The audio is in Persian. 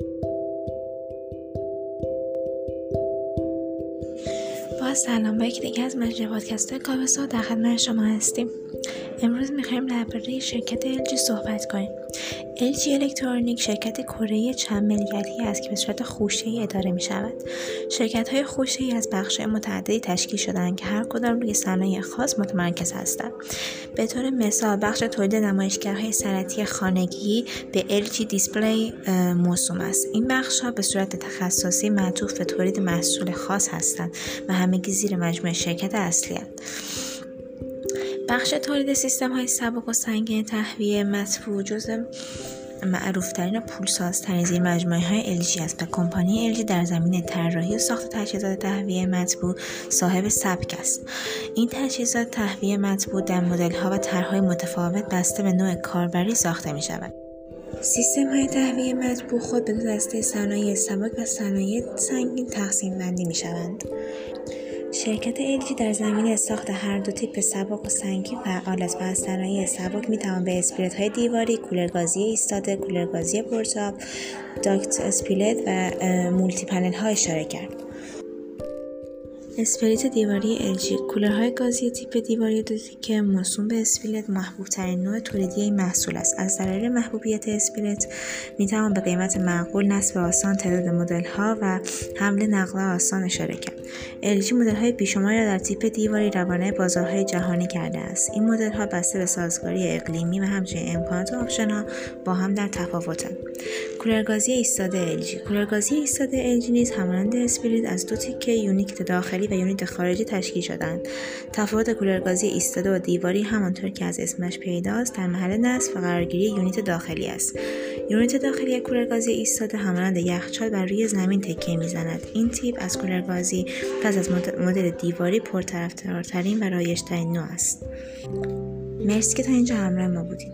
Thank you. سلام با یک دیگه از مجله پادکست کابسا در خدمت شما هستیم امروز می‌خوایم درباره شرکت LG صحبت کنیم LG الکترونیک شرکت کره چند ملیتی است که به صورت خوشه ای اداره می شود. شرکت های خوشه ای از بخش متعددی تشکیل شدند که هر کدام روی صنایع خاص متمرکز هستند. به طور مثال بخش تولید نمایشگرهای صنعتی خانگی به LG دیسپلی موسوم است. این بخش ها به صورت تخصصی معطوف به تولید محصول خاص هستند و همگی زیر مجموعه شرکت اصلی هستند. بخش تولید سیستم های سبک و سنگین تهویه مطبوع جزء معروفترین و پولسازترین زیر مجموعه های LG است و کمپانی LG در زمین طراحی و ساخت تجهیزات تهویه مطبوع صاحب سبک است. این تجهیزات تهویه مطبوع در مدل ها و طرحهای متفاوت بسته به نوع کاربری ساخته می شود سیستم های تهویه مطبوع خود به دو دسته صنایع سبک و صنایع سنگین تقسیم بندی می شوند شرکت LG در زمینه ساخت هر دو تیپ سبک و سنگین فعال است و از صنایع سبک می‌توان به اسپلیت های دیواری کولرگازی ایستاده کولرگازی پرتابل داکت اسپلیت و مولتی پنل ها اشاره کرد. اسپلیت دیواری LG کولرهای گازی تیپ دیواری دو که موسوم به اسپلیت محبوب ترین نوع تولیدی این محصول است. از دلایل محبوبیت اسپلیت می توان به قیمت معقول نصب آسان تعداد مدل ها و حمل نقل آسان اشاره کرد. LG مدل های بیشماری را در تیپ دیواری روانه بازارهای جهانی کرده است. این مدل ها بسته به سازگاری اقلیمی و همچنین امکانات آپشن ها با هم در تفاوتند کولرگازی ایستاده LG کولرگازی ایستاده LG نیز همانند اسپلیت از دو تیکه unit داخلی و unit خارجی تشکیل شدند. تفاوت کولرگازی ایستاده و دیواری همانطور که از اسمش پیداست در محل نصب و قرارگیری یونیت داخلی است. یونیت داخلی کولرگازی ایستاده همانند یخچال بر روی زمین تکیه می‌زند. این تیپ از کولرگازی پس از مدل دیواری پرطرفدارترین و رایجترین نوع است. مرسی که تا اینجا همراه ما بودید